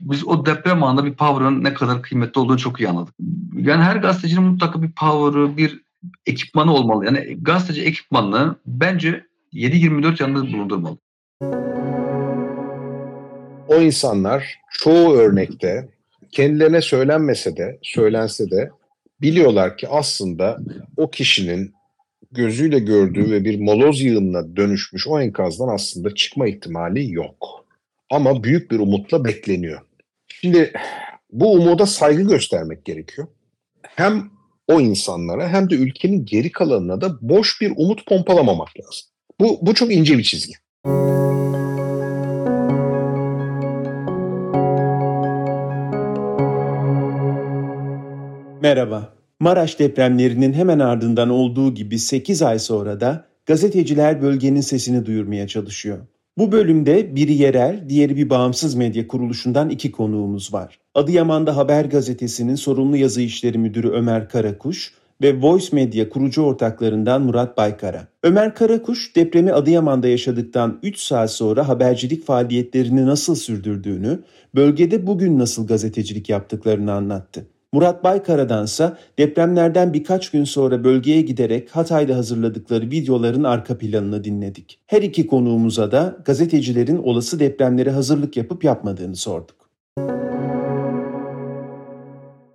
Biz o deprem anında bir power'ın ne kadar kıymetli olduğunu çok iyi anladık. Yani her gazetecinin mutlaka bir power'ı, bir ekipmanı olmalı. Yani gazeteci ekipmanını bence 7-24 yanında bulundurmalı. O insanlar çoğu örnekte kendilerine söylenmese de, söylense de biliyorlar ki aslında o kişinin gözüyle gördüğü ve bir moloz yığınına dönüşmüş o enkazdan aslında çıkma ihtimali yok. Ama büyük bir umutla bekleniyor. Şimdi bu umuda saygı göstermek gerekiyor. Hem o insanlara hem de ülkenin geri kalanına da boş bir umut pompalamamak lazım. Bu, bu çok ince bir çizgi. Merhaba. Maraş depremlerinin hemen ardından olduğu gibi 8 ay sonra da gazeteciler bölgenin sesini duyurmaya çalışıyor. Bu bölümde biri yerel, diğeri bir bağımsız medya kuruluşundan iki konuğumuz var. Adıyaman'da Haber Gazetesi'nin sorumlu yazı işleri müdürü Ömer Karakuş ve Voice Media kurucu ortaklarından Murat Baykara. Ömer Karakuş depremi Adıyaman'da yaşadıktan 3 saat sonra habercilik faaliyetlerini nasıl sürdürdüğünü, bölgede bugün nasıl gazetecilik yaptıklarını anlattı. Murat Baykara'dansa depremlerden birkaç gün sonra bölgeye giderek Hatay'da hazırladıkları videoların arka planını dinledik. Her iki konuğumuza da gazetecilerin olası depremlere hazırlık yapıp yapmadığını sorduk.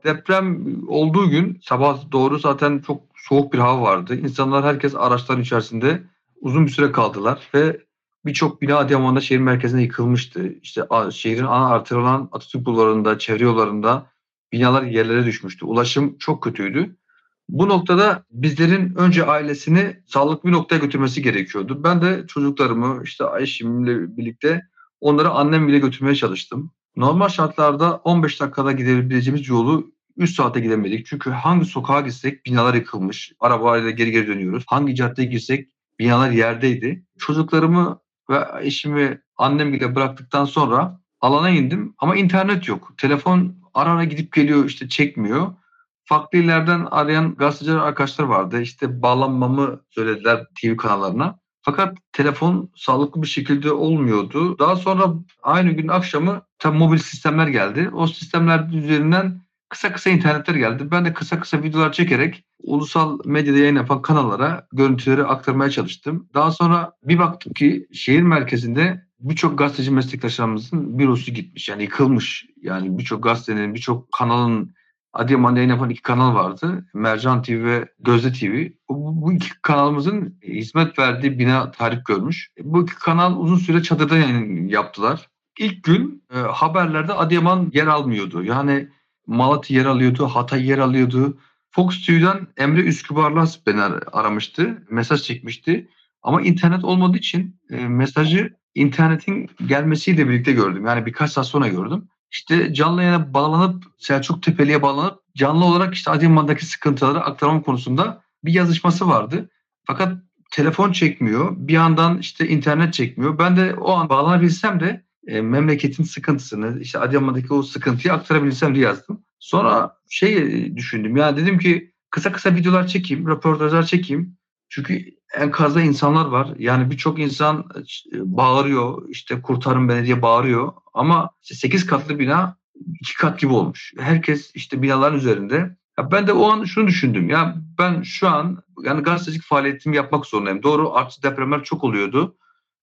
Deprem olduğu gün sabah doğru zaten çok soğuk bir hava vardı. İnsanlar herkes araçların içerisinde uzun bir süre kaldılar ve birçok bina Adıyaman'da şehir merkezinde yıkılmıştı. İşte şehrin ana artırılan Atatürk bulvarında, çevre yollarında binalar yerlere düşmüştü. Ulaşım çok kötüydü. Bu noktada bizlerin önce ailesini sağlıklı bir noktaya götürmesi gerekiyordu. Ben de çocuklarımı işte eşimle birlikte onları annem bile götürmeye çalıştım. Normal şartlarda 15 dakikada gidebileceğimiz yolu 3 saate gidemedik. Çünkü hangi sokağa gitsek binalar yıkılmış. Arabayla geri geri dönüyoruz. Hangi caddeye girsek binalar yerdeydi. Çocuklarımı ve eşimi annem bile bıraktıktan sonra alana indim ama internet yok. Telefon ara ara gidip geliyor işte çekmiyor. Farklı illerden arayan gazeteciler arkadaşlar vardı. İşte bağlanmamı söylediler TV kanallarına. Fakat telefon sağlıklı bir şekilde olmuyordu. Daha sonra aynı gün akşamı tabii mobil sistemler geldi. O sistemler üzerinden kısa kısa internetler geldi. Ben de kısa kısa videolar çekerek ulusal medyada yayın yapan kanallara görüntüleri aktarmaya çalıştım. Daha sonra bir baktık ki şehir merkezinde birçok gazeteci meslektaşlarımızın bürosu gitmiş. Yani yıkılmış. Yani birçok gazetenin, birçok kanalın Adıyaman'da yayın yapan iki kanal vardı. Mercan TV ve Gözde TV. Bu, bu iki kanalımızın hizmet verdiği bina tarif görmüş. Bu iki kanal uzun süre çadırda yayın yaptılar. İlk gün e, haberlerde Adıyaman yer almıyordu. Yani Malatya yer alıyordu, Hatay yer alıyordu. Fox TV'den Emre Üskübarlas beni aramıştı, mesaj çekmişti. Ama internet olmadığı için e, mesajı internetin gelmesiyle birlikte gördüm. Yani birkaç saat sonra gördüm. İşte canlı yayına bağlanıp Selçuk Tepeli'ye bağlanıp canlı olarak işte Adıyaman'daki sıkıntıları aktarma konusunda bir yazışması vardı. Fakat telefon çekmiyor. Bir yandan işte internet çekmiyor. Ben de o an bağlanabilsem de e, memleketin sıkıntısını, işte Adıyaman'daki o sıkıntıyı aktarabilsem diye yazdım. Sonra şey düşündüm. Ya dedim ki kısa kısa videolar çekeyim, röportajlar çekeyim. Çünkü enkazda insanlar var. Yani birçok insan e, bağırıyor, işte kurtarın beni diye bağırıyor. Ama işte 8 katlı bina iki kat gibi olmuş. Herkes işte binaların üzerinde. Ya ben de o an şunu düşündüm. Ya ben şu an yani gazetecilik faaliyetimi yapmak zorundayım. Doğru artı depremler çok oluyordu.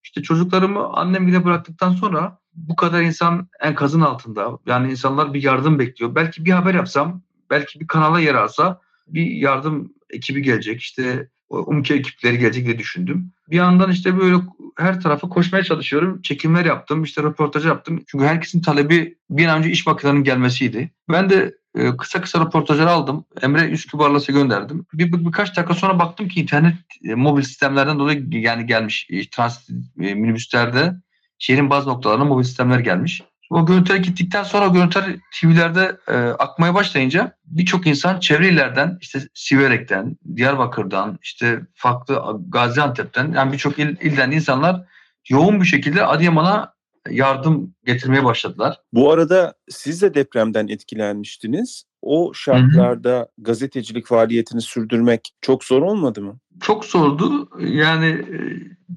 İşte çocuklarımı annem bile bıraktıktan sonra bu kadar insan enkazın altında. Yani insanlar bir yardım bekliyor. Belki bir haber yapsam, belki bir kanala yer alsa bir yardım ekibi gelecek. İşte UMKE ekipleri gelecek diye düşündüm. Bir yandan işte böyle her tarafa koşmaya çalışıyorum. Çekimler yaptım, işte röportaj yaptım. Çünkü herkesin talebi bir an önce iş makinelerinin gelmesiydi. Ben de e, kısa kısa röportajlar aldım. Emre Üskübarlas'a gönderdim. Bir, bir, birkaç dakika sonra baktım ki internet e, mobil sistemlerden dolayı yani gelmiş. E, transit minibüslerde şehrin bazı noktalarına mobil sistemler gelmiş. O görüntüler gittikten sonra o görüntüler TV'lerde e, akmaya başlayınca birçok insan çevre illerden işte Siverek'ten, Diyarbakır'dan, işte farklı Gaziantep'ten yani birçok il, ilden insanlar yoğun bir şekilde Adıyaman'a yardım getirmeye başladılar. Bu arada siz de depremden etkilenmiştiniz. O şartlarda gazetecilik faaliyetini sürdürmek çok zor olmadı mı? Çok zordu. Yani e,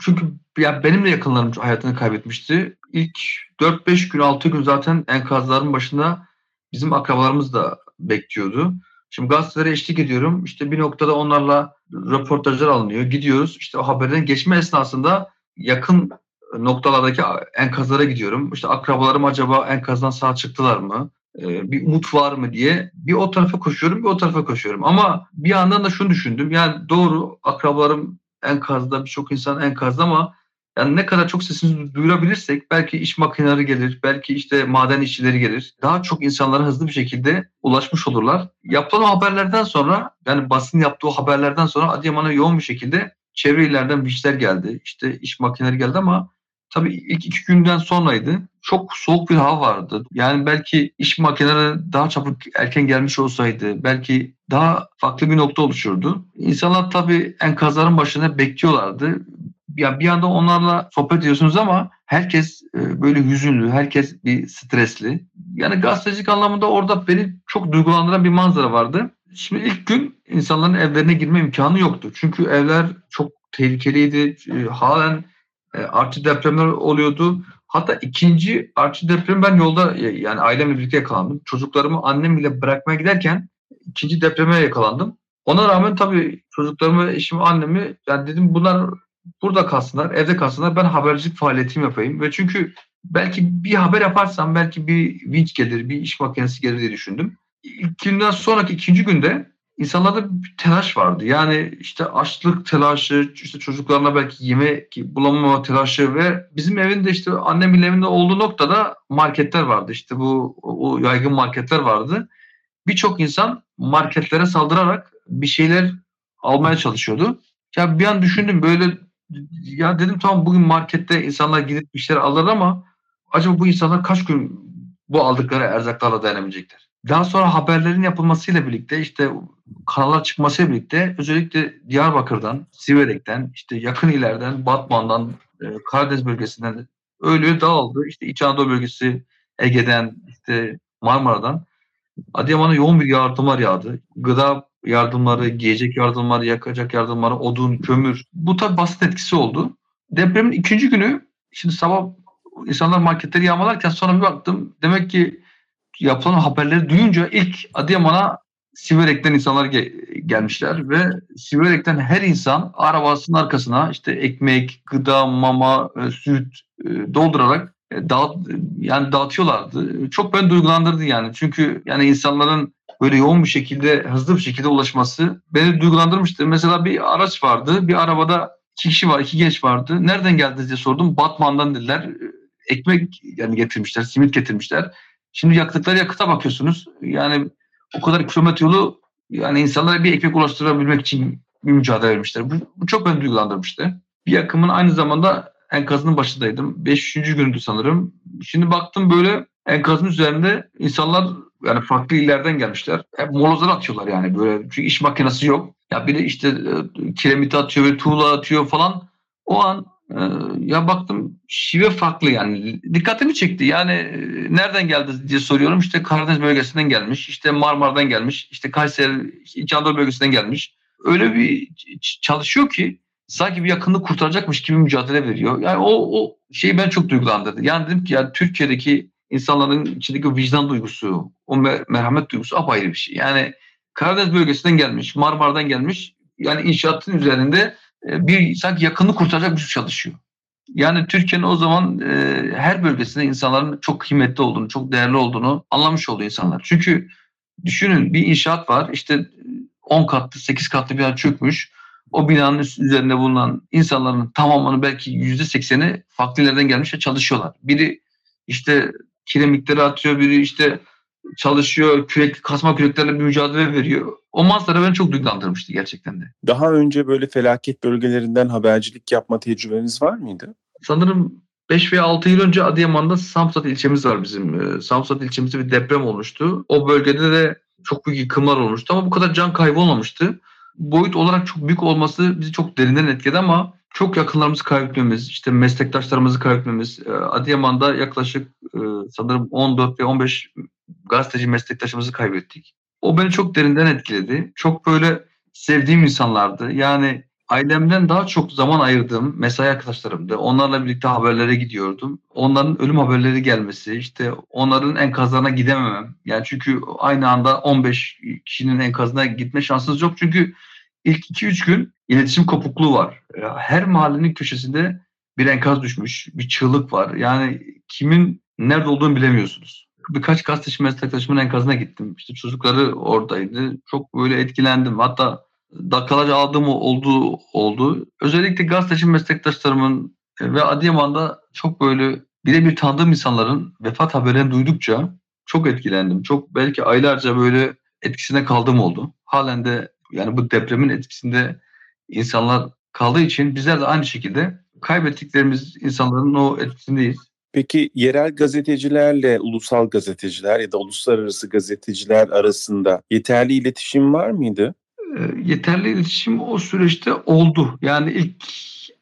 çünkü ya benim de yakınlarım hayatını kaybetmişti. İlk 4-5 gün 6 gün zaten enkazların başında bizim akrabalarımız da bekliyordu. Şimdi gazetelere eşlik ediyorum. İşte bir noktada onlarla röportajlar alınıyor. Gidiyoruz. İşte o haberden geçme esnasında yakın noktalardaki enkazlara gidiyorum. İşte akrabalarım acaba enkazdan sağ çıktılar mı? Ee, bir umut var mı diye bir o tarafa koşuyorum bir o tarafa koşuyorum. Ama bir yandan da şunu düşündüm. Yani doğru akrabalarım enkazda birçok insan enkazda ama yani ne kadar çok sesimizi duyurabilirsek belki iş makineleri gelir, belki işte maden işçileri gelir. Daha çok insanlara hızlı bir şekilde ulaşmış olurlar. Yapılan haberlerden sonra yani basın yaptığı haberlerden sonra Adıyaman'a yoğun bir şekilde çevre illerden işler geldi. İşte iş makineleri geldi ama tabii ilk iki günden sonraydı. Çok soğuk bir hava vardı. Yani belki iş makineleri daha çabuk erken gelmiş olsaydı belki daha farklı bir nokta oluşurdu. İnsanlar tabii enkazların başında bekliyorlardı. Ya bir anda onlarla sohbet ediyorsunuz ama herkes e, böyle hüzünlü, herkes bir stresli. Yani gazetecilik anlamında orada beni çok duygulandıran bir manzara vardı. Şimdi ilk gün insanların evlerine girme imkanı yoktu. Çünkü evler çok tehlikeliydi. E, halen e, artçı depremler oluyordu. Hatta ikinci artçı deprem ben yolda yani ailemle birlikte yakalandım. Çocuklarımı annem bile bırakmaya giderken ikinci depreme yakalandım. Ona rağmen tabii çocuklarımı, eşimi, annemi yani dedim bunlar burada kalsınlar, evde kalsınlar. Ben habercilik faaliyetimi yapayım. Ve çünkü belki bir haber yaparsam belki bir vinç gelir, bir iş makinesi gelir diye düşündüm. İlk günden sonraki ikinci günde insanlarda bir telaş vardı. Yani işte açlık telaşı, işte çocuklarına belki yemek bulamama telaşı ve bizim evinde işte annemin evinde olduğu noktada marketler vardı. İşte bu o yaygın marketler vardı. Birçok insan marketlere saldırarak bir şeyler almaya çalışıyordu. Ya bir an düşündüm böyle ya dedim tamam bugün markette insanlar gidip bir şeyler alır ama acaba bu insanlar kaç gün bu aldıkları erzaklarla dayanabilecekler? Daha sonra haberlerin yapılmasıyla birlikte işte kanallar çıkmasıyla birlikte özellikle Diyarbakır'dan, Siverek'ten, işte yakın ilerden, Batman'dan, e, Karadeniz bölgesinden öyle dağıldı. İşte İç Anadolu bölgesi, Ege'den, işte Marmara'dan Adıyaman'a yoğun bir yardımlar yağdı. Gıda yardımları, giyecek yardımları, yakacak yardımları, odun, kömür. Bu tabi basit etkisi oldu. Depremin ikinci günü şimdi sabah insanlar marketleri yağmalarken sonra bir baktım. Demek ki yapılan haberleri duyunca ilk Adıyaman'a Siverek'ten insanlar ge- gelmişler ve Siverek'ten her insan arabasının arkasına işte ekmek, gıda, mama, e, süt e, doldurarak e, dağıt, yani dağıtıyorlardı. Çok ben duygulandırdı yani. Çünkü yani insanların böyle yoğun bir şekilde, hızlı bir şekilde ulaşması beni duygulandırmıştı. Mesela bir araç vardı. Bir arabada iki kişi var, iki genç vardı. Nereden geldiniz diye sordum. Batman'dan dediler. Ekmek yani getirmişler, simit getirmişler. Şimdi yaktıkları yakıta bakıyorsunuz. Yani o kadar kilometre yolu yani insanlara bir ekmek ulaştırabilmek için bir mücadele vermişler. Bu, bu çok beni duygulandırmıştı. Bir yakımın aynı zamanda enkazının başındaydım. 500. gündü sanırım. Şimdi baktım böyle enkazın üzerinde insanlar yani farklı illerden gelmişler. Hep molozlar atıyorlar yani böyle. Çünkü iş makinesi yok. Ya biri işte e, kiremit atıyor ve tuğla atıyor falan. O an e, ya baktım şive farklı yani. Dikkatimi çekti. Yani e, nereden geldi diye soruyorum. İşte Karadeniz bölgesinden gelmiş. işte Marmara'dan gelmiş. işte Kayseri, İç Anadolu bölgesinden gelmiş. Öyle bir çalışıyor ki sanki bir yakınlık kurtaracakmış gibi mücadele veriyor. Yani o, o şeyi ben çok duygulandırdı. Yani dedim ki yani Türkiye'deki insanların içindeki vicdan duygusu, o merhamet duygusu apayrı bir şey. Yani Karadeniz bölgesinden gelmiş, Marmara'dan gelmiş. Yani inşaatın üzerinde bir sanki yakınlık kurtaracak bir şey çalışıyor. Yani Türkiye'nin o zaman e, her bölgesinde insanların çok kıymetli olduğunu, çok değerli olduğunu anlamış oldu insanlar. Çünkü düşünün bir inşaat var işte 10 katlı, 8 katlı bina çökmüş. O binanın üzerinde bulunan insanların tamamını belki %80'i farklı yerlerden gelmiş ve çalışıyorlar. Biri işte kiremitleri atıyor, biri işte çalışıyor, kürek, kasma küreklerle bir mücadele veriyor. O manzara beni çok duygulandırmıştı gerçekten de. Daha önce böyle felaket bölgelerinden habercilik yapma tecrübeniz var mıydı? Sanırım 5 veya 6 yıl önce Adıyaman'da Samsat ilçemiz var bizim. Samsat ilçemizde bir deprem olmuştu. O bölgede de çok büyük yıkımlar olmuştu ama bu kadar can kaybı olmamıştı. Boyut olarak çok büyük olması bizi çok derinden etkiledi ama çok yakınlarımızı kaybetmemiz, işte meslektaşlarımızı kaybetmemiz. Adıyaman'da yaklaşık sanırım 14 ve 15 gazeteci meslektaşımızı kaybettik. O beni çok derinden etkiledi. Çok böyle sevdiğim insanlardı. Yani ailemden daha çok zaman ayırdığım mesai arkadaşlarımdı. Onlarla birlikte haberlere gidiyordum. Onların ölüm haberleri gelmesi, işte onların enkazlarına gidememem. Yani çünkü aynı anda 15 kişinin enkazına gitme şansınız yok. Çünkü ilk 2-3 gün iletişim kopukluğu var. Her mahallenin köşesinde bir enkaz düşmüş, bir çığlık var. Yani kimin nerede olduğunu bilemiyorsunuz. Birkaç gazeteci meslektaşımın enkazına gittim. İşte çocukları oradaydı. Çok böyle etkilendim. Hatta dakikalarca aldığım oldu oldu. Özellikle gazeteci meslektaşlarımın ve Adıyaman'da çok böyle birebir tanıdığım insanların vefat haberlerini duydukça çok etkilendim. Çok belki aylarca böyle etkisine kaldığım oldu. Halen de yani bu depremin etkisinde insanlar kaldığı için bizler de aynı şekilde kaybettiklerimiz insanların o etkisindeyiz. Peki yerel gazetecilerle ulusal gazeteciler ya da uluslararası gazeteciler arasında yeterli iletişim var mıydı? E, yeterli iletişim o süreçte oldu. Yani ilk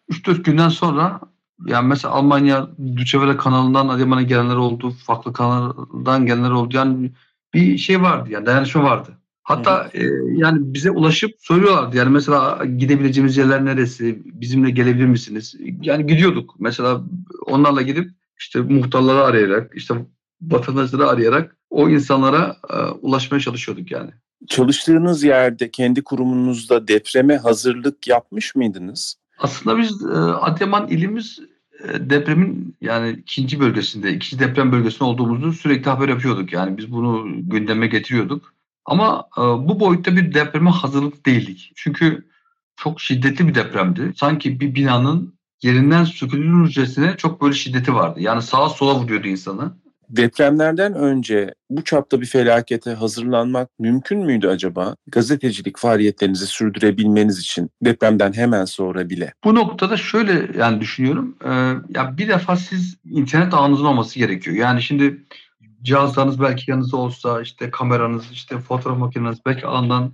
3-4 günden sonra yani mesela Almanya Düçevele kanalından Adıyaman'a gelenler oldu. Farklı kanaldan gelenler oldu. Yani bir şey vardı yani dayanışma vardı. Hatta e, yani bize ulaşıp soruyorlardı. Yani mesela gidebileceğimiz yerler neresi? Bizimle gelebilir misiniz? Yani gidiyorduk. Mesela onlarla gidip işte muhtarları arayarak, işte vatandaşları arayarak o insanlara e, ulaşmaya çalışıyorduk yani. Çalıştığınız yerde, kendi kurumunuzda depreme hazırlık yapmış mıydınız? Aslında biz e, Adıyaman ilimiz e, depremin yani ikinci bölgesinde, ikinci deprem bölgesinde olduğumuzu sürekli haber yapıyorduk. Yani biz bunu gündeme getiriyorduk. Ama e, bu boyutta bir depreme hazırlık değildik. Çünkü çok şiddetli bir depremdi. Sanki bir binanın yerinden sökülürcesine çok böyle şiddeti vardı. Yani sağa sola vuruyordu insanı. Depremlerden önce bu çapta bir felakete hazırlanmak mümkün müydü acaba? Gazetecilik faaliyetlerinizi sürdürebilmeniz için depremden hemen sonra bile. Bu noktada şöyle yani düşünüyorum. E, ya bir defa siz internet ağınızın olması gerekiyor. Yani şimdi cihazlarınız belki yanınızda olsa işte kameranız, işte fotoğraf makineniz belki alandan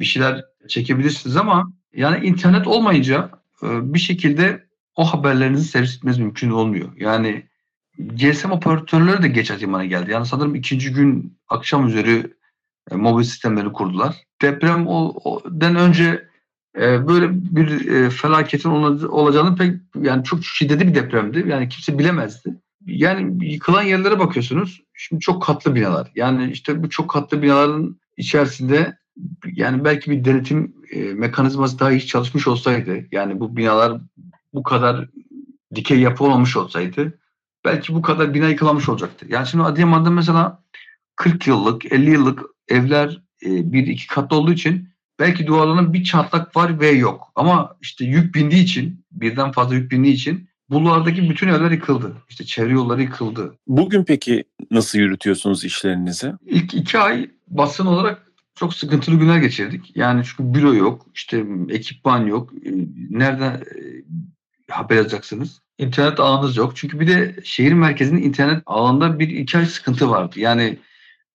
bir şeyler çekebilirsiniz ama yani internet olmayınca e, bir şekilde o haberlerinizi servis etmeniz mümkün olmuyor. Yani GSM operatörleri de geç Adıyaman'a geldi. Yani sanırım ikinci gün akşam üzeri e, mobil sistemleri kurdular. Deprem o, den önce e, böyle bir e, felaketin olacağını pek yani çok şiddetli bir depremdi. Yani kimse bilemezdi. Yani yıkılan yerlere bakıyorsunuz. Şimdi çok katlı binalar. Yani işte bu çok katlı binaların içerisinde yani belki bir denetim mekanizması daha hiç çalışmış olsaydı yani bu binalar bu kadar dikey yapı olmamış olsaydı belki bu kadar bina yıkılamış olacaktı. Yani şimdi Adıyaman'da mesela 40 yıllık, 50 yıllık evler e, bir iki katlı olduğu için belki duvarlarının bir çatlak var ve yok. Ama işte yük bindiği için, birden fazla yük bindiği için Bulvar'daki bütün evler yıkıldı. İşte çevre yolları yıkıldı. Bugün peki nasıl yürütüyorsunuz işlerinizi? İlk iki ay basın olarak çok sıkıntılı günler geçirdik. Yani çünkü büro yok, işte ekipman yok. Nereden haber yazacaksınız? İnternet ağınız yok. Çünkü bir de şehir merkezinin internet ağında bir iki ay sıkıntı vardı. Yani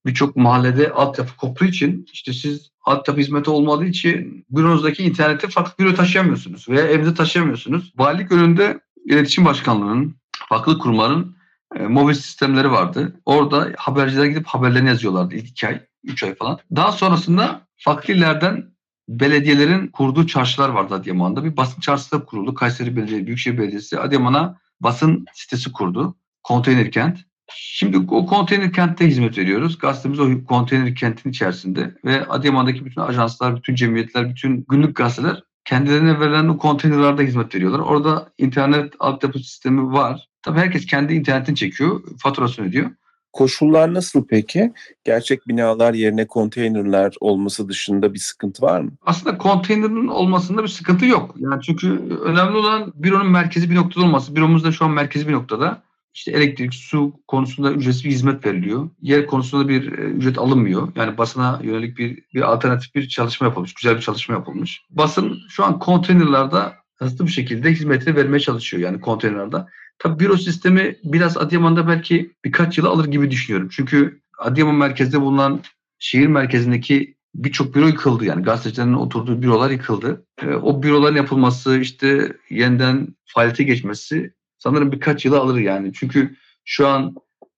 birçok mahallede altyapı koptuğu için işte siz altyapı hizmeti olmadığı için büronuzdaki interneti farklı büro taşıyamıyorsunuz veya evde taşıyamıyorsunuz. Valilik önünde iletişim başkanlığının, farklı kurumların e, mobil sistemleri vardı. Orada haberciler gidip haberlerini yazıyorlardı ilk iki ay, üç ay falan. Daha sonrasında farklı illerden belediyelerin kurduğu çarşılar vardı Adıyaman'da. Bir basın çarşısı da kuruldu. Kayseri Belediye, Büyükşehir Belediyesi Adıyaman'a basın sitesi kurdu. Konteyner kent. Şimdi o konteyner kentte hizmet veriyoruz. Gazetemiz o konteyner kentin içerisinde ve Adıyaman'daki bütün ajanslar, bütün cemiyetler, bütün günlük gazeteler kendilerine verilen o konteynerlarda hizmet veriyorlar. Orada internet altyapı sistemi var. Tabii herkes kendi internetini çekiyor, faturasını ödüyor. Koşullar nasıl peki? Gerçek binalar yerine konteynerler olması dışında bir sıkıntı var mı? Aslında konteynerin olmasında bir sıkıntı yok. Yani çünkü önemli olan büronun merkezi bir noktada olması. Büromuz da şu an merkezi bir noktada. İşte elektrik, su konusunda ücretsiz bir hizmet veriliyor. Yer konusunda bir e, ücret alınmıyor. Yani basına yönelik bir, bir alternatif bir çalışma yapılmış. Güzel bir çalışma yapılmış. Basın şu an konteynerlarda hızlı bir şekilde hizmetini vermeye çalışıyor yani konteynerlarda. Tabii büro sistemi biraz Adıyaman'da belki birkaç yılı alır gibi düşünüyorum. Çünkü Adıyaman merkezde bulunan şehir merkezindeki birçok büro yıkıldı. Yani gazetecilerin oturduğu bürolar yıkıldı. E, o büroların yapılması işte yeniden faaliyete geçmesi sanırım birkaç yılı alır yani. Çünkü şu an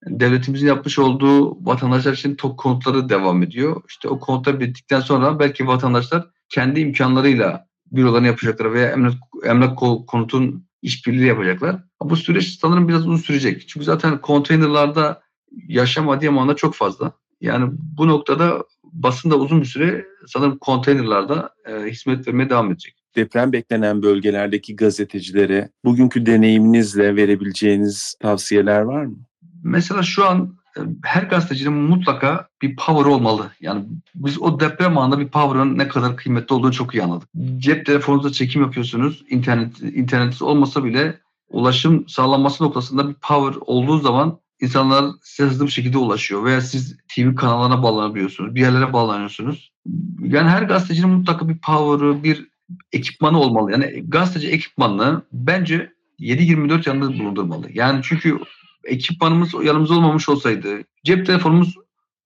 devletimizin yapmış olduğu vatandaşlar için TOK konutları devam ediyor. İşte o konutlar bittikten sonra belki vatandaşlar kendi imkanlarıyla bürolarını yapacaklar veya emlak, emlak konutun işbirliği yapacaklar. Bu süreç sanırım biraz uzun sürecek. Çünkü zaten konteynerlarda yaşam Adıyaman'da çok fazla. Yani bu noktada basın da uzun bir süre sanırım konteynerlarda e, hizmet vermeye devam edecek. Deprem beklenen bölgelerdeki gazetecilere bugünkü deneyiminizle verebileceğiniz tavsiyeler var mı? Mesela şu an her gazetecinin mutlaka bir power olmalı. Yani biz o deprem anında bir power'ın ne kadar kıymetli olduğunu çok iyi anladık. Cep telefonunuzda çekim yapıyorsunuz. İnternet internetiniz olmasa bile ulaşım sağlanması noktasında bir power olduğu zaman insanlar size hızlı bir şekilde ulaşıyor veya siz TV kanallarına bağlanabiliyorsunuz, bir yerlere bağlanıyorsunuz. Yani her gazetecinin mutlaka bir power'ı, bir ekipmanı olmalı. Yani gazeteci ekipmanını bence 7-24 yanında bulundurmalı. Yani çünkü ekipmanımız yanımızda olmamış olsaydı, cep telefonumuz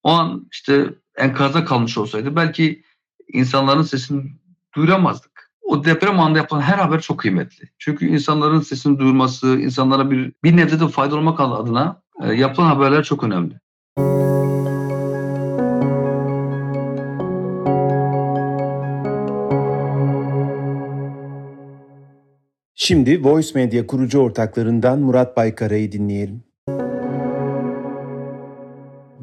o an işte enkazda kalmış olsaydı belki insanların sesini duyuramazdık. O deprem anında yapılan her haber çok kıymetli. Çünkü insanların sesini duyurması, insanlara bir bir nebze de fayda olmak adına e, yapılan haberler çok önemli. Şimdi Voice Media kurucu ortaklarından Murat Baykara'yı dinleyelim.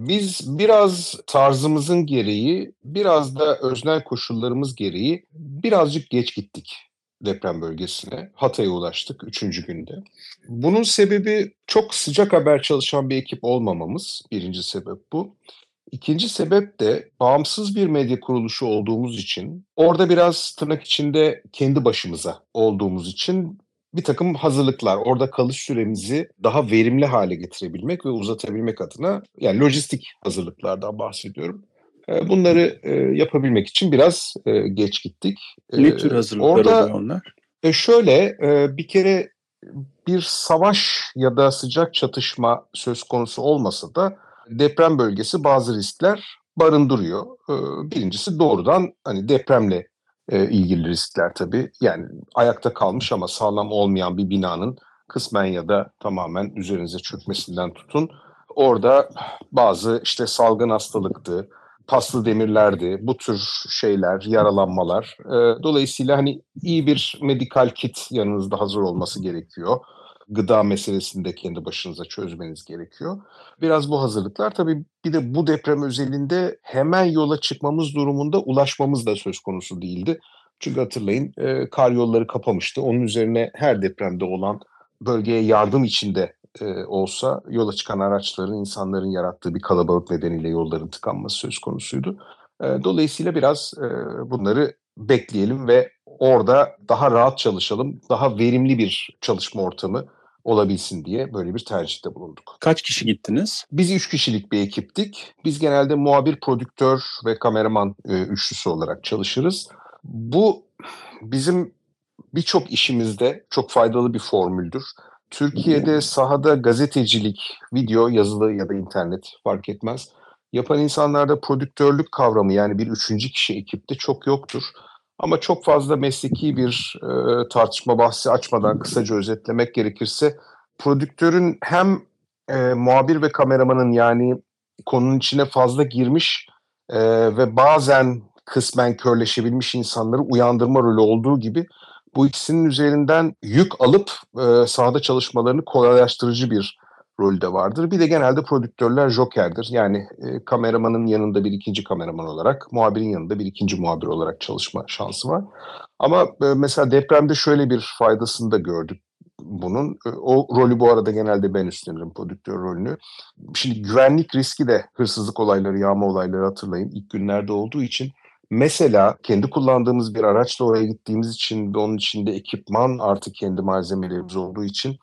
Biz biraz tarzımızın gereği, biraz da öznel koşullarımız gereği birazcık geç gittik deprem bölgesine. Hatay'a ulaştık üçüncü günde. Bunun sebebi çok sıcak haber çalışan bir ekip olmamamız. Birinci sebep bu. İkinci sebep de bağımsız bir medya kuruluşu olduğumuz için, orada biraz tırnak içinde kendi başımıza olduğumuz için bir takım hazırlıklar, orada kalış süremizi daha verimli hale getirebilmek ve uzatabilmek adına yani lojistik hazırlıklardan bahsediyorum. Bunları yapabilmek için biraz geç gittik. Ne tür hazırlıklar orada, onlar? E şöyle bir kere bir savaş ya da sıcak çatışma söz konusu olmasa da deprem bölgesi bazı riskler barındırıyor. Birincisi doğrudan hani depremle ilgili riskler tabii. Yani ayakta kalmış ama sağlam olmayan bir binanın kısmen ya da tamamen üzerinize çökmesinden tutun. Orada bazı işte salgın hastalıktı, paslı demirlerdi, bu tür şeyler, yaralanmalar. Dolayısıyla hani iyi bir medikal kit yanınızda hazır olması gerekiyor gıda meselesini de kendi başınıza çözmeniz gerekiyor. Biraz bu hazırlıklar tabii bir de bu deprem özelinde hemen yola çıkmamız durumunda ulaşmamız da söz konusu değildi. Çünkü hatırlayın e, kar yolları kapamıştı. Onun üzerine her depremde olan bölgeye yardım içinde e, olsa yola çıkan araçların insanların yarattığı bir kalabalık nedeniyle yolların tıkanması söz konusuydu. E, dolayısıyla biraz e, bunları bekleyelim ve orada daha rahat çalışalım, daha verimli bir çalışma ortamı olabilsin diye böyle bir tercihte bulunduk. Kaç kişi gittiniz? Biz üç kişilik bir ekiptik. Biz genelde muhabir, prodüktör ve kameraman e, üçlüsü olarak çalışırız. Bu bizim birçok işimizde çok faydalı bir formüldür. Türkiye'de sahada gazetecilik, video, yazılı ya da internet fark etmez. Yapan insanlarda prodüktörlük kavramı yani bir üçüncü kişi ekipte çok yoktur. Ama çok fazla mesleki bir e, tartışma bahsi açmadan kısaca özetlemek gerekirse prodüktörün hem e, muhabir ve kameramanın yani konunun içine fazla girmiş e, ve bazen kısmen körleşebilmiş insanları uyandırma rolü olduğu gibi bu ikisinin üzerinden yük alıp e, sahada çalışmalarını kolaylaştırıcı bir rolü de vardır. Bir de genelde prodüktörler jokerdir. Yani e, kameramanın yanında bir ikinci kameraman olarak, muhabirin yanında bir ikinci muhabir olarak çalışma şansı var. Ama e, mesela depremde şöyle bir faydasını da gördük bunun. E, o rolü bu arada genelde ben üstlenirim prodüktör rolünü. Şimdi güvenlik riski de hırsızlık olayları, yağma olayları hatırlayın ilk günlerde olduğu için Mesela kendi kullandığımız bir araçla oraya gittiğimiz için ve onun içinde ekipman artık kendi malzemelerimiz olduğu için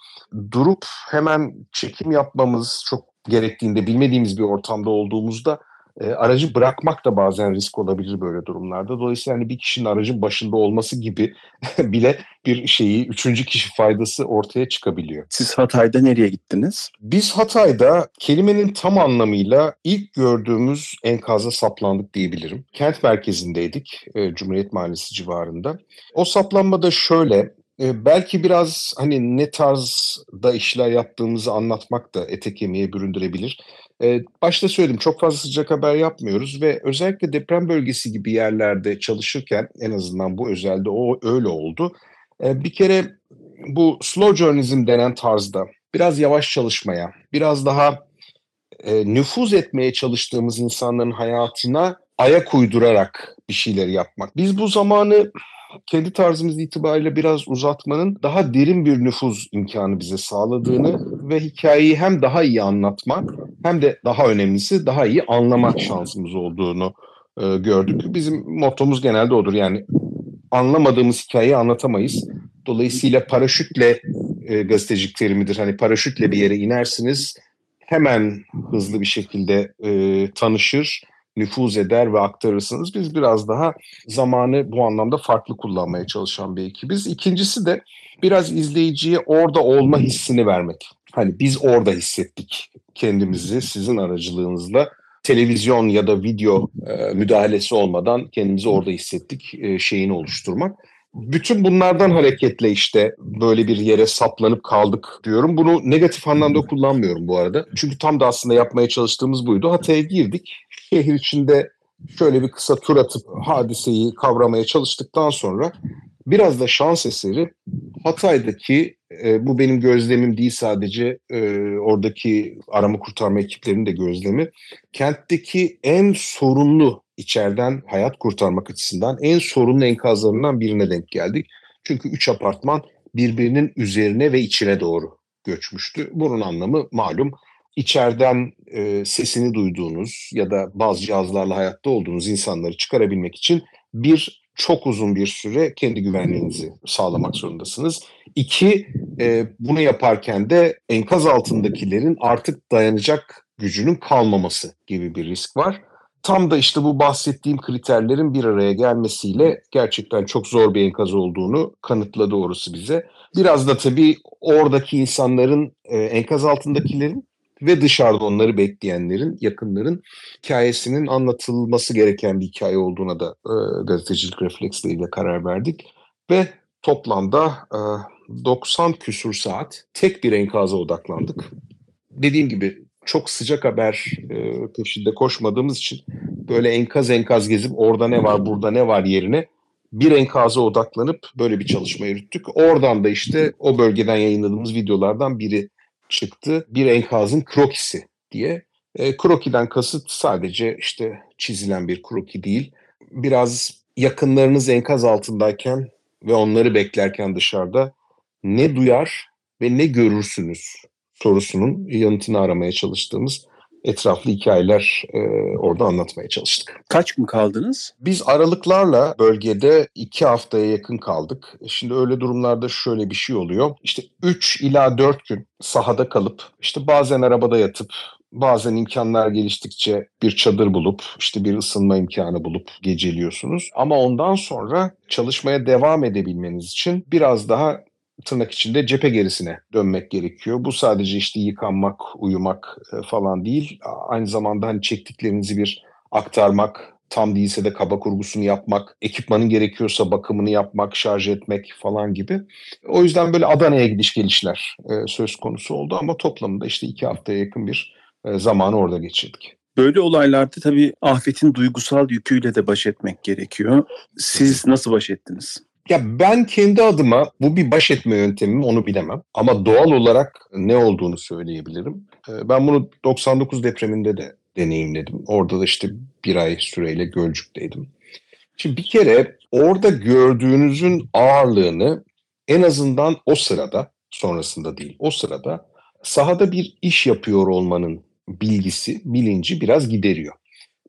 durup hemen çekim yapmamız çok gerektiğinde bilmediğimiz bir ortamda olduğumuzda e, aracı bırakmak da bazen risk olabilir böyle durumlarda. Dolayısıyla hani bir kişinin aracın başında olması gibi bile bir şeyi üçüncü kişi faydası ortaya çıkabiliyor. Siz Hatay'da nereye gittiniz? Biz Hatay'da kelimenin tam anlamıyla ilk gördüğümüz enkaza saplandık diyebilirim. Kent merkezindeydik, e, Cumhuriyet Mahallesi civarında. O saplanmada şöyle, belki biraz hani ne tarzda işler yaptığımızı anlatmak da ete kemiğe büründürebilir. E, başta söyledim çok fazla sıcak haber yapmıyoruz ve özellikle deprem bölgesi gibi yerlerde çalışırken en azından bu özelde o öyle oldu. E, bir kere bu slow journalism denen tarzda biraz yavaş çalışmaya, biraz daha e, nüfuz etmeye çalıştığımız insanların hayatına ayak uydurarak bir şeyler yapmak. Biz bu zamanı kendi tarzımız itibariyle biraz uzatmanın daha derin bir nüfuz imkanı bize sağladığını ve hikayeyi hem daha iyi anlatmak hem de daha önemlisi daha iyi anlamak şansımız olduğunu e, gördük. Bizim mottomuz genelde odur yani anlamadığımız hikayeyi anlatamayız. Dolayısıyla paraşütle e, gazetecilik terimidir. Hani paraşütle bir yere inersiniz hemen hızlı bir şekilde e, tanışır, nüfuz eder ve aktarırsınız. Biz biraz daha zamanı bu anlamda farklı kullanmaya çalışan bir ekibiz. İkincisi de biraz izleyiciye orada olma hissini vermek. Hani biz orada hissettik kendimizi sizin aracılığınızla televizyon ya da video e, müdahalesi olmadan kendimizi orada hissettik e, şeyini oluşturmak. Bütün bunlardan hareketle işte böyle bir yere saplanıp kaldık diyorum. Bunu negatif anlamda kullanmıyorum bu arada. Çünkü tam da aslında yapmaya çalıştığımız buydu. Hatay'a girdik. Şehir içinde şöyle bir kısa tur atıp hadiseyi kavramaya çalıştıktan sonra biraz da şans eseri Hatay'daki e, bu benim gözlemim değil sadece e, oradaki arama kurtarma ekiplerinin de gözlemi. Kentteki en sorunlu içeriden hayat kurtarmak açısından en sorunlu enkazlarından birine denk geldik. Çünkü üç apartman birbirinin üzerine ve içine doğru göçmüştü. Bunun anlamı malum içeriden e, sesini duyduğunuz ya da bazı cihazlarla hayatta olduğunuz insanları çıkarabilmek için bir çok uzun bir süre kendi güvenliğinizi sağlamak zorundasınız. İki, e, bunu yaparken de enkaz altındakilerin artık dayanacak gücünün kalmaması gibi bir risk var. Tam da işte bu bahsettiğim kriterlerin bir araya gelmesiyle gerçekten çok zor bir enkaz olduğunu kanıtladı orası bize. Biraz da tabii oradaki insanların, e, enkaz altındakilerin ve dışarıda onları bekleyenlerin, yakınların hikayesinin anlatılması gereken bir hikaye olduğuna da e, gazetecilik refleksleriyle karar verdik. Ve toplamda e, 90 küsur saat tek bir enkaza odaklandık. Dediğim gibi çok sıcak haber e, peşinde koşmadığımız için böyle enkaz enkaz gezip orada ne var burada ne var yerine bir enkaza odaklanıp böyle bir çalışma yürüttük. Oradan da işte o bölgeden yayınladığımız videolardan biri çıktı. Bir enkazın krokisi diye. E, krokiden kasıt sadece işte çizilen bir kroki değil. Biraz yakınlarınız enkaz altındayken ve onları beklerken dışarıda ne duyar ve ne görürsünüz sorusunun yanıtını aramaya çalıştığımız etraflı hikayeler e, orada anlatmaya çalıştık. Kaç gün kaldınız? Biz aralıklarla bölgede iki haftaya yakın kaldık. Şimdi öyle durumlarda şöyle bir şey oluyor. İşte 3 ila 4 gün sahada kalıp işte bazen arabada yatıp bazen imkanlar geliştikçe bir çadır bulup işte bir ısınma imkanı bulup geceliyorsunuz. Ama ondan sonra çalışmaya devam edebilmeniz için biraz daha tırnak içinde cephe gerisine dönmek gerekiyor. Bu sadece işte yıkanmak, uyumak e, falan değil. Aynı zamanda hani çektiklerinizi bir aktarmak, tam değilse de kaba kurgusunu yapmak, ekipmanın gerekiyorsa bakımını yapmak, şarj etmek falan gibi. O yüzden böyle Adana'ya gidiş gelişler e, söz konusu oldu ama toplamında işte iki haftaya yakın bir e, zamanı orada geçirdik. Böyle olaylarda tabii afetin duygusal yüküyle de baş etmek gerekiyor. Siz nasıl baş ettiniz? Ya ben kendi adıma bu bir baş etme yöntemim onu bilemem. Ama doğal olarak ne olduğunu söyleyebilirim. Ee, ben bunu 99 depreminde de deneyimledim. Orada da işte bir ay süreyle Gölcük'teydim. Şimdi bir kere orada gördüğünüzün ağırlığını en azından o sırada, sonrasında değil, o sırada sahada bir iş yapıyor olmanın bilgisi, bilinci biraz gideriyor.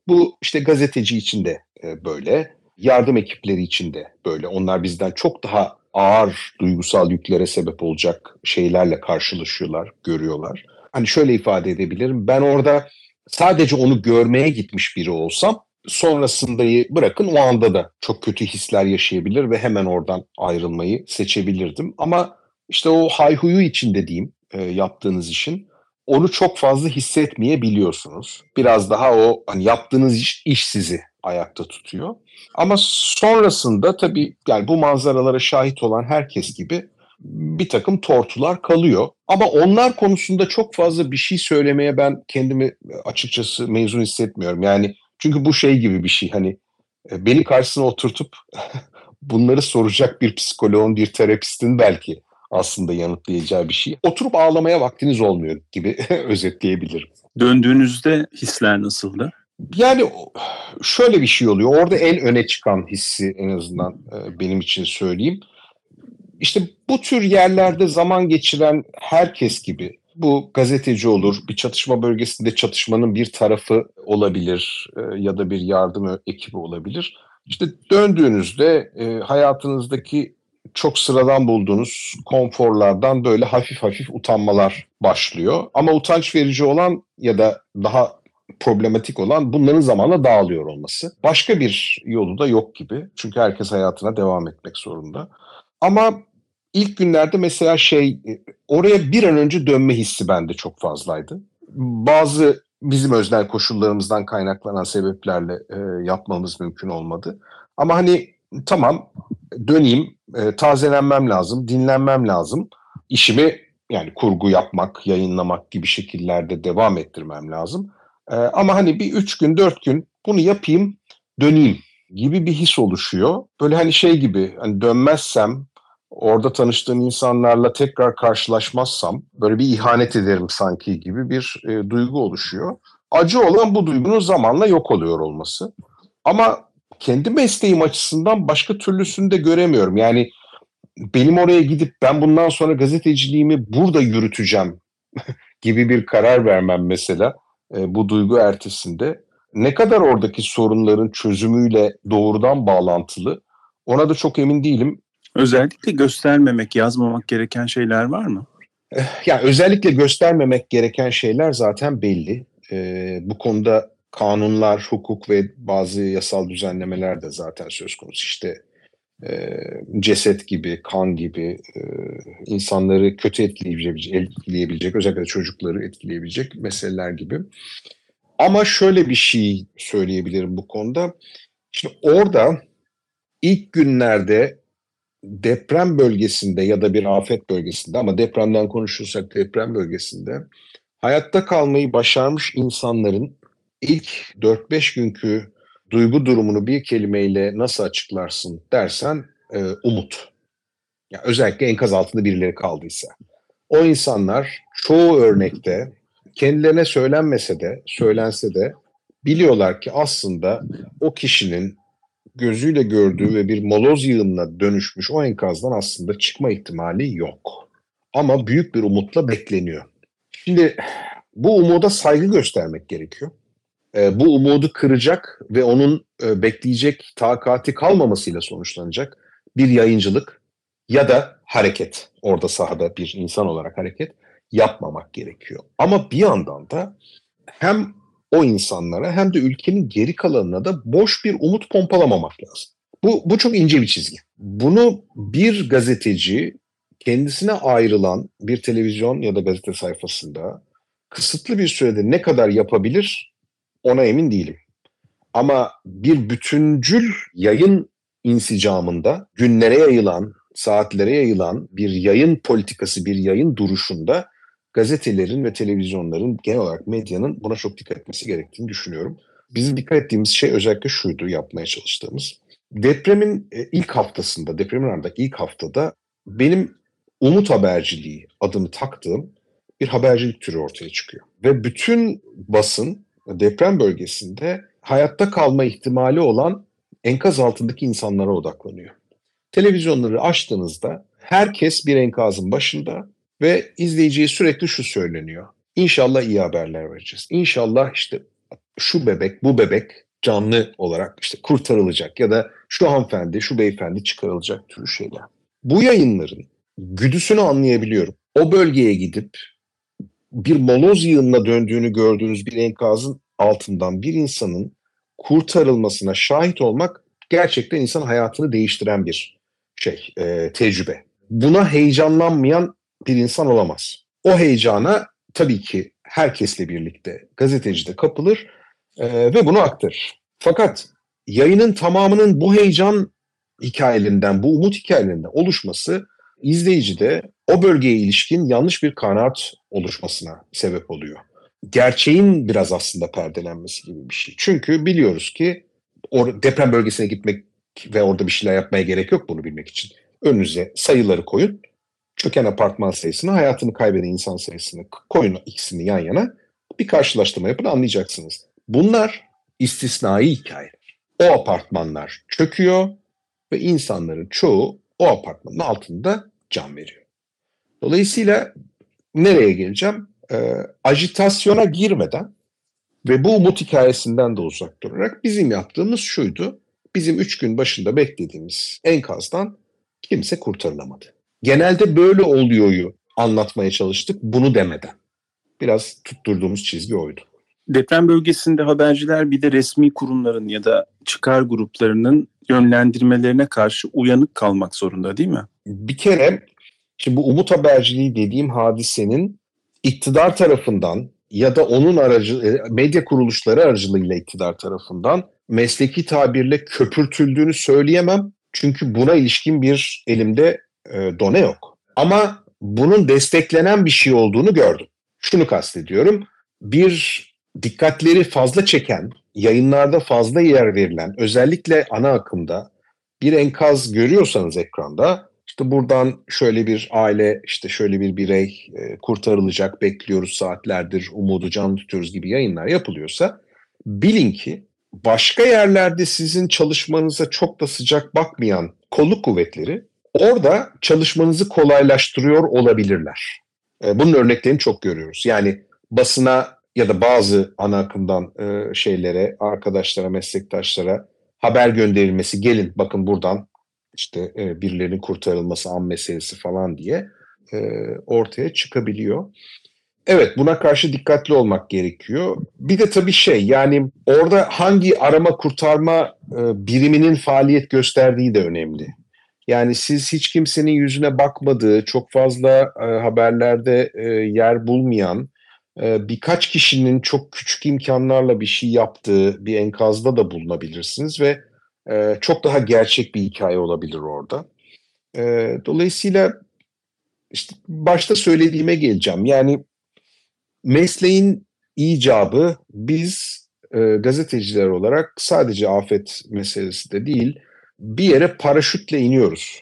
Bu işte gazeteci için de e, böyle, yardım ekipleri için de böyle. Onlar bizden çok daha ağır duygusal yüklere sebep olacak şeylerle karşılaşıyorlar, görüyorlar. Hani şöyle ifade edebilirim. Ben orada sadece onu görmeye gitmiş biri olsam sonrasındayı bırakın o anda da çok kötü hisler yaşayabilir ve hemen oradan ayrılmayı seçebilirdim. Ama işte o hayhuyu içinde diyeyim e, yaptığınız işin onu çok fazla hissetmeyebiliyorsunuz. Biraz daha o hani yaptığınız iş, iş sizi ayakta tutuyor. Ama sonrasında tabii yani bu manzaralara şahit olan herkes gibi bir takım tortular kalıyor. Ama onlar konusunda çok fazla bir şey söylemeye ben kendimi açıkçası mezun hissetmiyorum. Yani çünkü bu şey gibi bir şey hani e, beni karşısına oturtup bunları soracak bir psikoloğun, bir terapistin belki aslında yanıtlayacağı bir şey. Oturup ağlamaya vaktiniz olmuyor gibi özetleyebilirim. Döndüğünüzde hisler nasıldı? Yani şöyle bir şey oluyor. Orada en öne çıkan hissi en azından e, benim için söyleyeyim. İşte bu tür yerlerde zaman geçiren herkes gibi bu gazeteci olur, bir çatışma bölgesinde çatışmanın bir tarafı olabilir e, ya da bir yardım ekibi olabilir. İşte döndüğünüzde e, hayatınızdaki çok sıradan bulduğunuz konforlardan böyle hafif hafif utanmalar başlıyor. Ama utanç verici olan ya da daha problematik olan bunların zamanla dağılıyor olması. Başka bir yolu da yok gibi. Çünkü herkes hayatına devam etmek zorunda. Ama ilk günlerde mesela şey oraya bir an önce dönme hissi bende çok fazlaydı. Bazı bizim öznel koşullarımızdan kaynaklanan sebeplerle e, yapmamız mümkün olmadı. Ama hani tamam döneyim, e, tazelenmem lazım, dinlenmem lazım. İşimi yani kurgu yapmak, yayınlamak gibi şekillerde devam ettirmem lazım. E, ama hani bir üç gün, dört gün bunu yapayım, döneyim gibi bir his oluşuyor. Böyle hani şey gibi, hani dönmezsem, orada tanıştığım insanlarla tekrar karşılaşmazsam böyle bir ihanet ederim sanki gibi bir e, duygu oluşuyor. Acı olan bu duygunun zamanla yok oluyor olması. Ama kendi mesleğim açısından başka türlüsünü de göremiyorum. Yani benim oraya gidip ben bundan sonra gazeteciliğimi burada yürüteceğim gibi bir karar vermem mesela e, bu duygu ertesinde ne kadar oradaki sorunların çözümüyle doğrudan bağlantılı ona da çok emin değilim. Özellikle göstermemek, yazmamak gereken şeyler var mı? Yani özellikle göstermemek gereken şeyler zaten belli. Ee, bu konuda kanunlar, hukuk ve bazı yasal düzenlemeler de zaten söz konusu. İşte e, ceset gibi, kan gibi e, insanları kötü etkileyebilecek, etkileyebilecek, özellikle çocukları etkileyebilecek meseleler gibi. Ama şöyle bir şey söyleyebilirim bu konuda. Şimdi orada ilk günlerde deprem bölgesinde ya da bir afet bölgesinde ama depremden konuşursak deprem bölgesinde hayatta kalmayı başarmış insanların ilk 4-5 günkü duygu durumunu bir kelimeyle nasıl açıklarsın dersen e, umut. Yani özellikle enkaz altında birileri kaldıysa. O insanlar çoğu örnekte kendilerine söylenmese de, söylense de biliyorlar ki aslında o kişinin gözüyle gördüğü ve bir moloz yığınına dönüşmüş o enkazdan aslında çıkma ihtimali yok. Ama büyük bir umutla bekleniyor. Şimdi bu umuda saygı göstermek gerekiyor. E, bu umudu kıracak ve onun e, bekleyecek takati kalmamasıyla sonuçlanacak bir yayıncılık ya da hareket, orada sahada bir insan olarak hareket yapmamak gerekiyor. Ama bir yandan da hem o insanlara hem de ülkenin geri kalanına da boş bir umut pompalamamak lazım. Bu, bu çok ince bir çizgi. Bunu bir gazeteci kendisine ayrılan bir televizyon ya da gazete sayfasında kısıtlı bir sürede ne kadar yapabilir ona emin değilim. Ama bir bütüncül yayın insicamında günlere yayılan, saatlere yayılan bir yayın politikası, bir yayın duruşunda gazetelerin ve televizyonların genel olarak medyanın buna çok dikkat etmesi gerektiğini düşünüyorum. Bizim dikkat ettiğimiz şey özellikle şuydu yapmaya çalıştığımız. Depremin e, ilk haftasında, depremin ardındaki ilk haftada benim umut haberciliği adını taktığım bir habercilik türü ortaya çıkıyor. Ve bütün basın deprem bölgesinde hayatta kalma ihtimali olan enkaz altındaki insanlara odaklanıyor. Televizyonları açtığınızda herkes bir enkazın başında ve izleyiciye sürekli şu söyleniyor. İnşallah iyi haberler vereceğiz. İnşallah işte şu bebek, bu bebek canlı olarak işte kurtarılacak ya da şu hanımefendi, şu beyefendi çıkarılacak türü şeyler. Bu yayınların güdüsünü anlayabiliyorum. O bölgeye gidip bir moloz yığınına döndüğünü gördüğünüz bir enkazın altından bir insanın kurtarılmasına şahit olmak gerçekten insan hayatını değiştiren bir şey, e, tecrübe. Buna heyecanlanmayan bir insan olamaz. O heyecana tabii ki herkesle birlikte gazeteci de kapılır e, ve bunu aktarır. Fakat yayının tamamının bu heyecan hikayelerinden, bu umut hikayelerinden oluşması izleyicide o bölgeye ilişkin yanlış bir kanaat oluşmasına sebep oluyor. Gerçeğin biraz aslında perdelenmesi gibi bir şey. Çünkü biliyoruz ki or- deprem bölgesine gitmek ve orada bir şeyler yapmaya gerek yok bunu bilmek için. Önünüze sayıları koyun. Çöken apartman sayısını, hayatını kaybeden insan sayısını koyun ikisini yan yana. Bir karşılaştırma yapın anlayacaksınız. Bunlar istisnai hikayeler. O apartmanlar çöküyor ve insanların çoğu o apartmanın altında can veriyor. Dolayısıyla nereye geleceğim? Ee, ajitasyona girmeden ve bu umut hikayesinden de uzak durarak bizim yaptığımız şuydu. Bizim üç gün başında beklediğimiz enkazdan kimse kurtarılamadı. Genelde böyle oluyoryu anlatmaya çalıştık bunu demeden. Biraz tutturduğumuz çizgi oydu. Deprem bölgesinde haberciler bir de resmi kurumların ya da çıkar gruplarının yönlendirmelerine karşı uyanık kalmak zorunda değil mi? Bir kere şimdi bu umut haberciliği dediğim hadisenin iktidar tarafından ya da onun aracı e, medya kuruluşları aracılığıyla iktidar tarafından mesleki tabirle köpürtüldüğünü söyleyemem. Çünkü buna ilişkin bir elimde e, done yok. Ama bunun desteklenen bir şey olduğunu gördüm. Şunu kastediyorum. Bir dikkatleri fazla çeken, yayınlarda fazla yer verilen, özellikle ana akımda bir enkaz görüyorsanız ekranda, işte buradan şöyle bir aile, işte şöyle bir birey e, kurtarılacak, bekliyoruz saatlerdir, umudu canlı tutuyoruz gibi yayınlar yapılıyorsa, bilin ki başka yerlerde sizin çalışmanıza çok da sıcak bakmayan kolluk kuvvetleri orada çalışmanızı kolaylaştırıyor olabilirler. E, bunun örneklerini çok görüyoruz. Yani basına ya da bazı ana akımdan e, şeylere, arkadaşlara, meslektaşlara haber gönderilmesi, gelin bakın buradan işte e, birilerinin kurtarılması, an meselesi falan diye e, ortaya çıkabiliyor. Evet buna karşı dikkatli olmak gerekiyor. Bir de tabii şey yani orada hangi arama kurtarma e, biriminin faaliyet gösterdiği de önemli. Yani siz hiç kimsenin yüzüne bakmadığı, çok fazla e, haberlerde e, yer bulmayan, e, birkaç kişinin çok küçük imkanlarla bir şey yaptığı bir enkazda da bulunabilirsiniz ve e, çok daha gerçek bir hikaye olabilir orada. E, dolayısıyla işte başta söylediğime geleceğim. Yani mesleğin icabı biz e, gazeteciler olarak sadece afet meselesi de değil, bir yere paraşütle iniyoruz.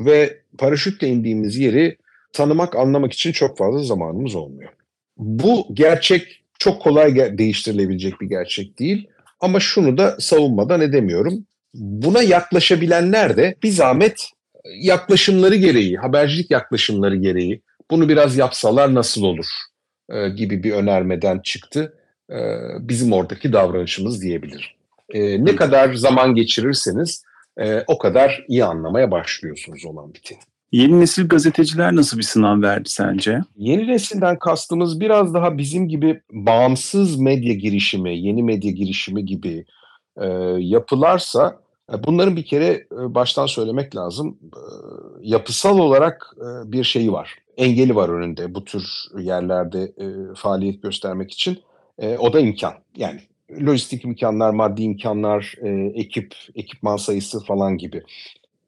Ve paraşütle indiğimiz yeri tanımak, anlamak için çok fazla zamanımız olmuyor. Bu gerçek çok kolay değiştirilebilecek bir gerçek değil. Ama şunu da savunmadan edemiyorum. Buna yaklaşabilenler de bir zahmet yaklaşımları gereği, habercilik yaklaşımları gereği bunu biraz yapsalar nasıl olur e, gibi bir önermeden çıktı. E, bizim oradaki davranışımız diyebilir. E, ne kadar zaman geçirirseniz e, o kadar iyi anlamaya başlıyorsunuz olan biteni. Yeni nesil gazeteciler nasıl bir sınav verdi sence? Yeni nesilden kastımız biraz daha bizim gibi bağımsız medya girişimi, yeni medya girişimi gibi e, yapılarsa e, bunların bir kere e, baştan söylemek lazım. E, yapısal olarak e, bir şeyi var. Engeli var önünde bu tür yerlerde e, faaliyet göstermek için. E, o da imkan. Yani lojistik imkanlar, maddi imkanlar, e, ekip, ekipman sayısı falan gibi.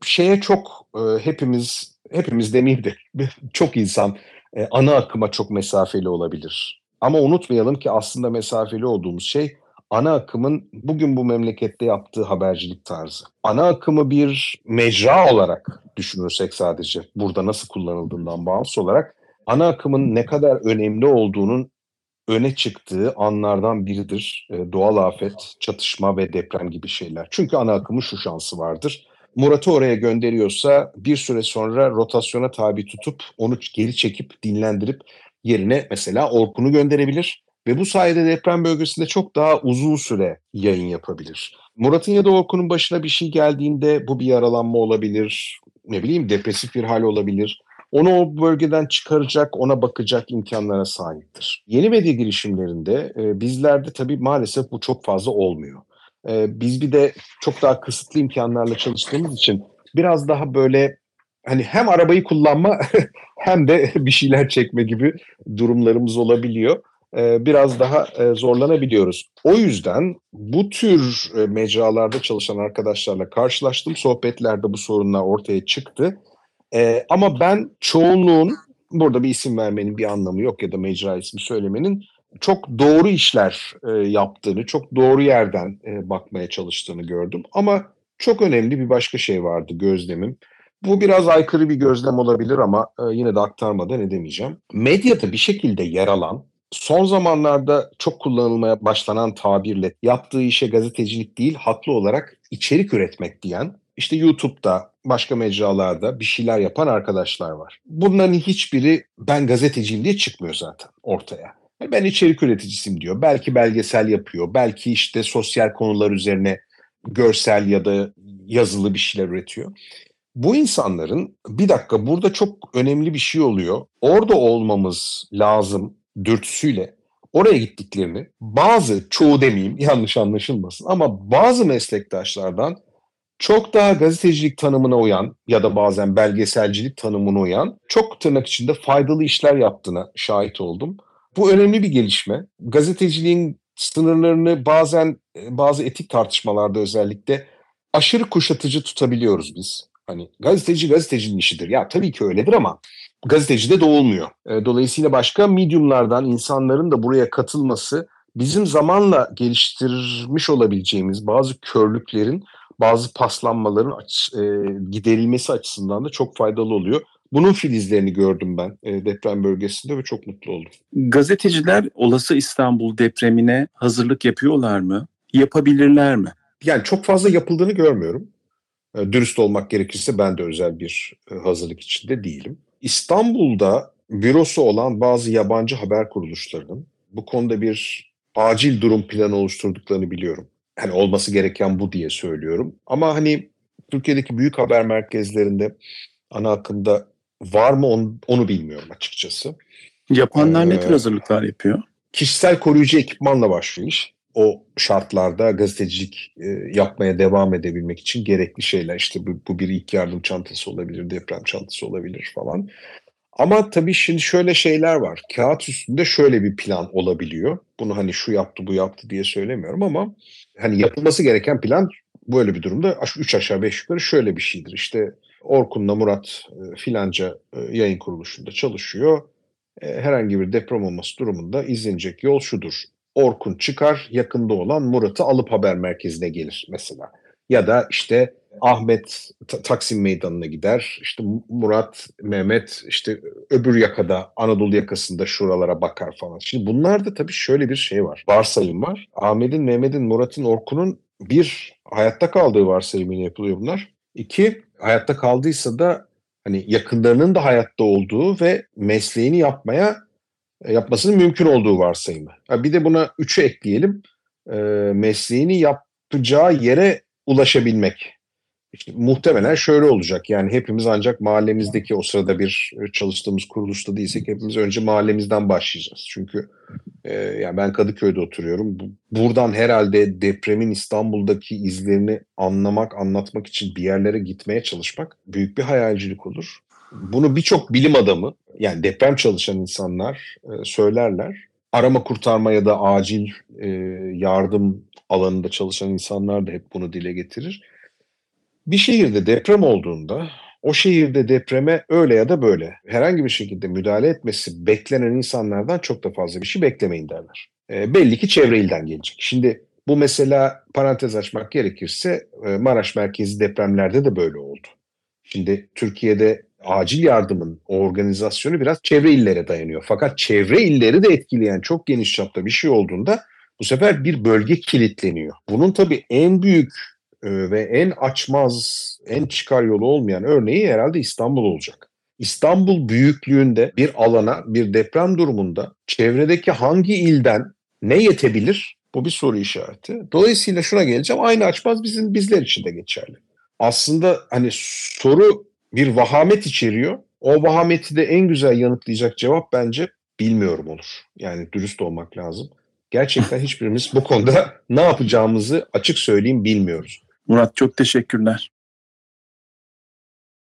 Şeye çok e, hepimiz, hepimiz demeyeyim de çok insan e, ana akıma çok mesafeli olabilir. Ama unutmayalım ki aslında mesafeli olduğumuz şey ana akımın bugün bu memlekette yaptığı habercilik tarzı. Ana akımı bir mecra olarak düşünürsek sadece burada nasıl kullanıldığından bağımsız olarak ana akımın ne kadar önemli olduğunun öne çıktığı anlardan biridir. E, doğal afet, çatışma ve deprem gibi şeyler. Çünkü ana akımın şu şansı vardır. Murat'ı oraya gönderiyorsa bir süre sonra rotasyona tabi tutup onu geri çekip dinlendirip yerine mesela Orkun'u gönderebilir ve bu sayede deprem bölgesinde çok daha uzun süre yayın yapabilir. Murat'ın ya da Orkun'un başına bir şey geldiğinde bu bir yaralanma olabilir, ne bileyim depresif bir hal olabilir. Onu o bölgeden çıkaracak, ona bakacak imkanlara sahiptir. Yeni medya girişimlerinde e, bizlerde tabii maalesef bu çok fazla olmuyor. E, biz bir de çok daha kısıtlı imkanlarla çalıştığımız için biraz daha böyle hani hem arabayı kullanma hem de bir şeyler çekme gibi durumlarımız olabiliyor. E, biraz daha e, zorlanabiliyoruz. O yüzden bu tür e, mecralarda çalışan arkadaşlarla karşılaştım. Sohbetlerde bu sorunlar ortaya çıktı. Ama ben çoğunluğun, burada bir isim vermenin bir anlamı yok ya da mecra ismi söylemenin çok doğru işler yaptığını, çok doğru yerden bakmaya çalıştığını gördüm. Ama çok önemli bir başka şey vardı gözlemim. Bu biraz aykırı bir gözlem olabilir ama yine de aktarmadan edemeyeceğim. Medyada bir şekilde yer alan, son zamanlarda çok kullanılmaya başlanan tabirle yaptığı işe gazetecilik değil, haklı olarak içerik üretmek diyen, işte YouTube'da, başka mecralarda bir şeyler yapan arkadaşlar var. Bunların hiçbiri ben gazeteciyim diye çıkmıyor zaten ortaya. Yani Ben içerik üreticisiyim diyor. Belki belgesel yapıyor. Belki işte sosyal konular üzerine görsel ya da yazılı bir şeyler üretiyor. Bu insanların bir dakika burada çok önemli bir şey oluyor. Orada olmamız lazım dürtüsüyle oraya gittiklerini bazı çoğu demeyeyim yanlış anlaşılmasın ama bazı meslektaşlardan çok daha gazetecilik tanımına uyan ya da bazen belgeselcilik tanımına uyan çok tırnak içinde faydalı işler yaptığına şahit oldum. Bu önemli bir gelişme. Gazeteciliğin sınırlarını bazen e, bazı etik tartışmalarda özellikle aşırı kuşatıcı tutabiliyoruz biz. Hani gazeteci gazetecinin işidir. Ya tabii ki öyledir ama gazeteci de olmuyor. E, Dolayısıyla başka medyumlardan insanların da buraya katılması bizim zamanla geliştirmiş olabileceğimiz bazı körlüklerin, bazı paslanmaların aç- e, giderilmesi açısından da çok faydalı oluyor. Bunun filizlerini gördüm ben e, deprem bölgesinde ve çok mutlu oldum. Gazeteciler olası İstanbul depremine hazırlık yapıyorlar mı? Yapabilirler mi? Yani çok fazla yapıldığını görmüyorum. E, Dürüst olmak gerekirse ben de özel bir hazırlık içinde değilim. İstanbul'da bürosu olan bazı yabancı haber kuruluşlarının bu konuda bir acil durum planı oluşturduklarını biliyorum. Hani olması gereken bu diye söylüyorum. Ama hani Türkiye'deki büyük haber merkezlerinde ana akımda var mı onu, onu bilmiyorum açıkçası. Yapanlar ne tür Ee, hazırlıklar yapıyor? kişisel koruyucu ekipmanla başlıyor iş. O şartlarda gazetecilik e, yapmaya devam edebilmek için gerekli şeyler. İşte bu, bu bir ilk yardım çantası olabilir, deprem çantası olabilir falan. Ama tabii şimdi şöyle şeyler var. Kağıt üstünde şöyle bir plan olabiliyor. Bunu hani şu yaptı bu yaptı diye söylemiyorum ama hani yapılması gereken plan böyle bir durumda 3 aşağı 5 yukarı şöyle bir şeydir. İşte Orkun'la Murat e, filanca e, yayın kuruluşunda çalışıyor e, herhangi bir deprem olması durumunda izlenecek yol şudur. Orkun çıkar, yakında olan Murat'ı alıp haber merkezine gelir mesela. Ya da işte Ahmet Ta- Taksim Meydanı'na gider. İşte Murat, Mehmet işte öbür yakada Anadolu yakasında şuralara bakar falan. Şimdi bunlarda tabii şöyle bir şey var. Varsayım var. Ahmet'in, Mehmet'in, Murat'ın, Orkun'un bir hayatta kaldığı varsayımıyla yapılıyor bunlar. İki hayatta kaldıysa da hani yakınlarının da hayatta olduğu ve mesleğini yapmaya yapmasının mümkün olduğu varsayımı. Bir de buna üçü ekleyelim. E, mesleğini yapacağı yere ulaşabilmek. İşte muhtemelen şöyle olacak. Yani hepimiz ancak mahallemizdeki o sırada bir e, çalıştığımız kuruluşta değilsek hepimiz önce mahallemizden başlayacağız. Çünkü e, yani ben Kadıköy'de oturuyorum. Bu- Buradan herhalde depremin İstanbul'daki izlerini anlamak, anlatmak için bir yerlere gitmeye çalışmak büyük bir hayalcilik olur. Bunu birçok bilim adamı yani deprem çalışan insanlar e, söylerler. Arama kurtarma ya da acil e, yardım alanında çalışan insanlar da hep bunu dile getirir. Bir şehirde deprem olduğunda o şehirde depreme öyle ya da böyle herhangi bir şekilde müdahale etmesi beklenen insanlardan çok da fazla bir şey beklemeyin derler. E, belli ki çevre ilden gelecek. Şimdi bu mesela parantez açmak gerekirse e, Maraş merkezi depremlerde de böyle oldu. Şimdi Türkiye'de acil yardımın organizasyonu biraz çevre illere dayanıyor. Fakat çevre illeri de etkileyen çok geniş çapta bir şey olduğunda bu sefer bir bölge kilitleniyor. Bunun tabii en büyük e, ve en açmaz, en çıkar yolu olmayan örneği herhalde İstanbul olacak. İstanbul büyüklüğünde bir alana, bir deprem durumunda çevredeki hangi ilden ne yetebilir? Bu bir soru işareti. Dolayısıyla şuna geleceğim. Aynı açmaz bizim bizler için de geçerli. Aslında hani soru bir vahamet içeriyor. O vahameti de en güzel yanıtlayacak cevap bence bilmiyorum olur. Yani dürüst olmak lazım. Gerçekten hiçbirimiz bu konuda ne yapacağımızı açık söyleyeyim bilmiyoruz. Murat çok teşekkürler.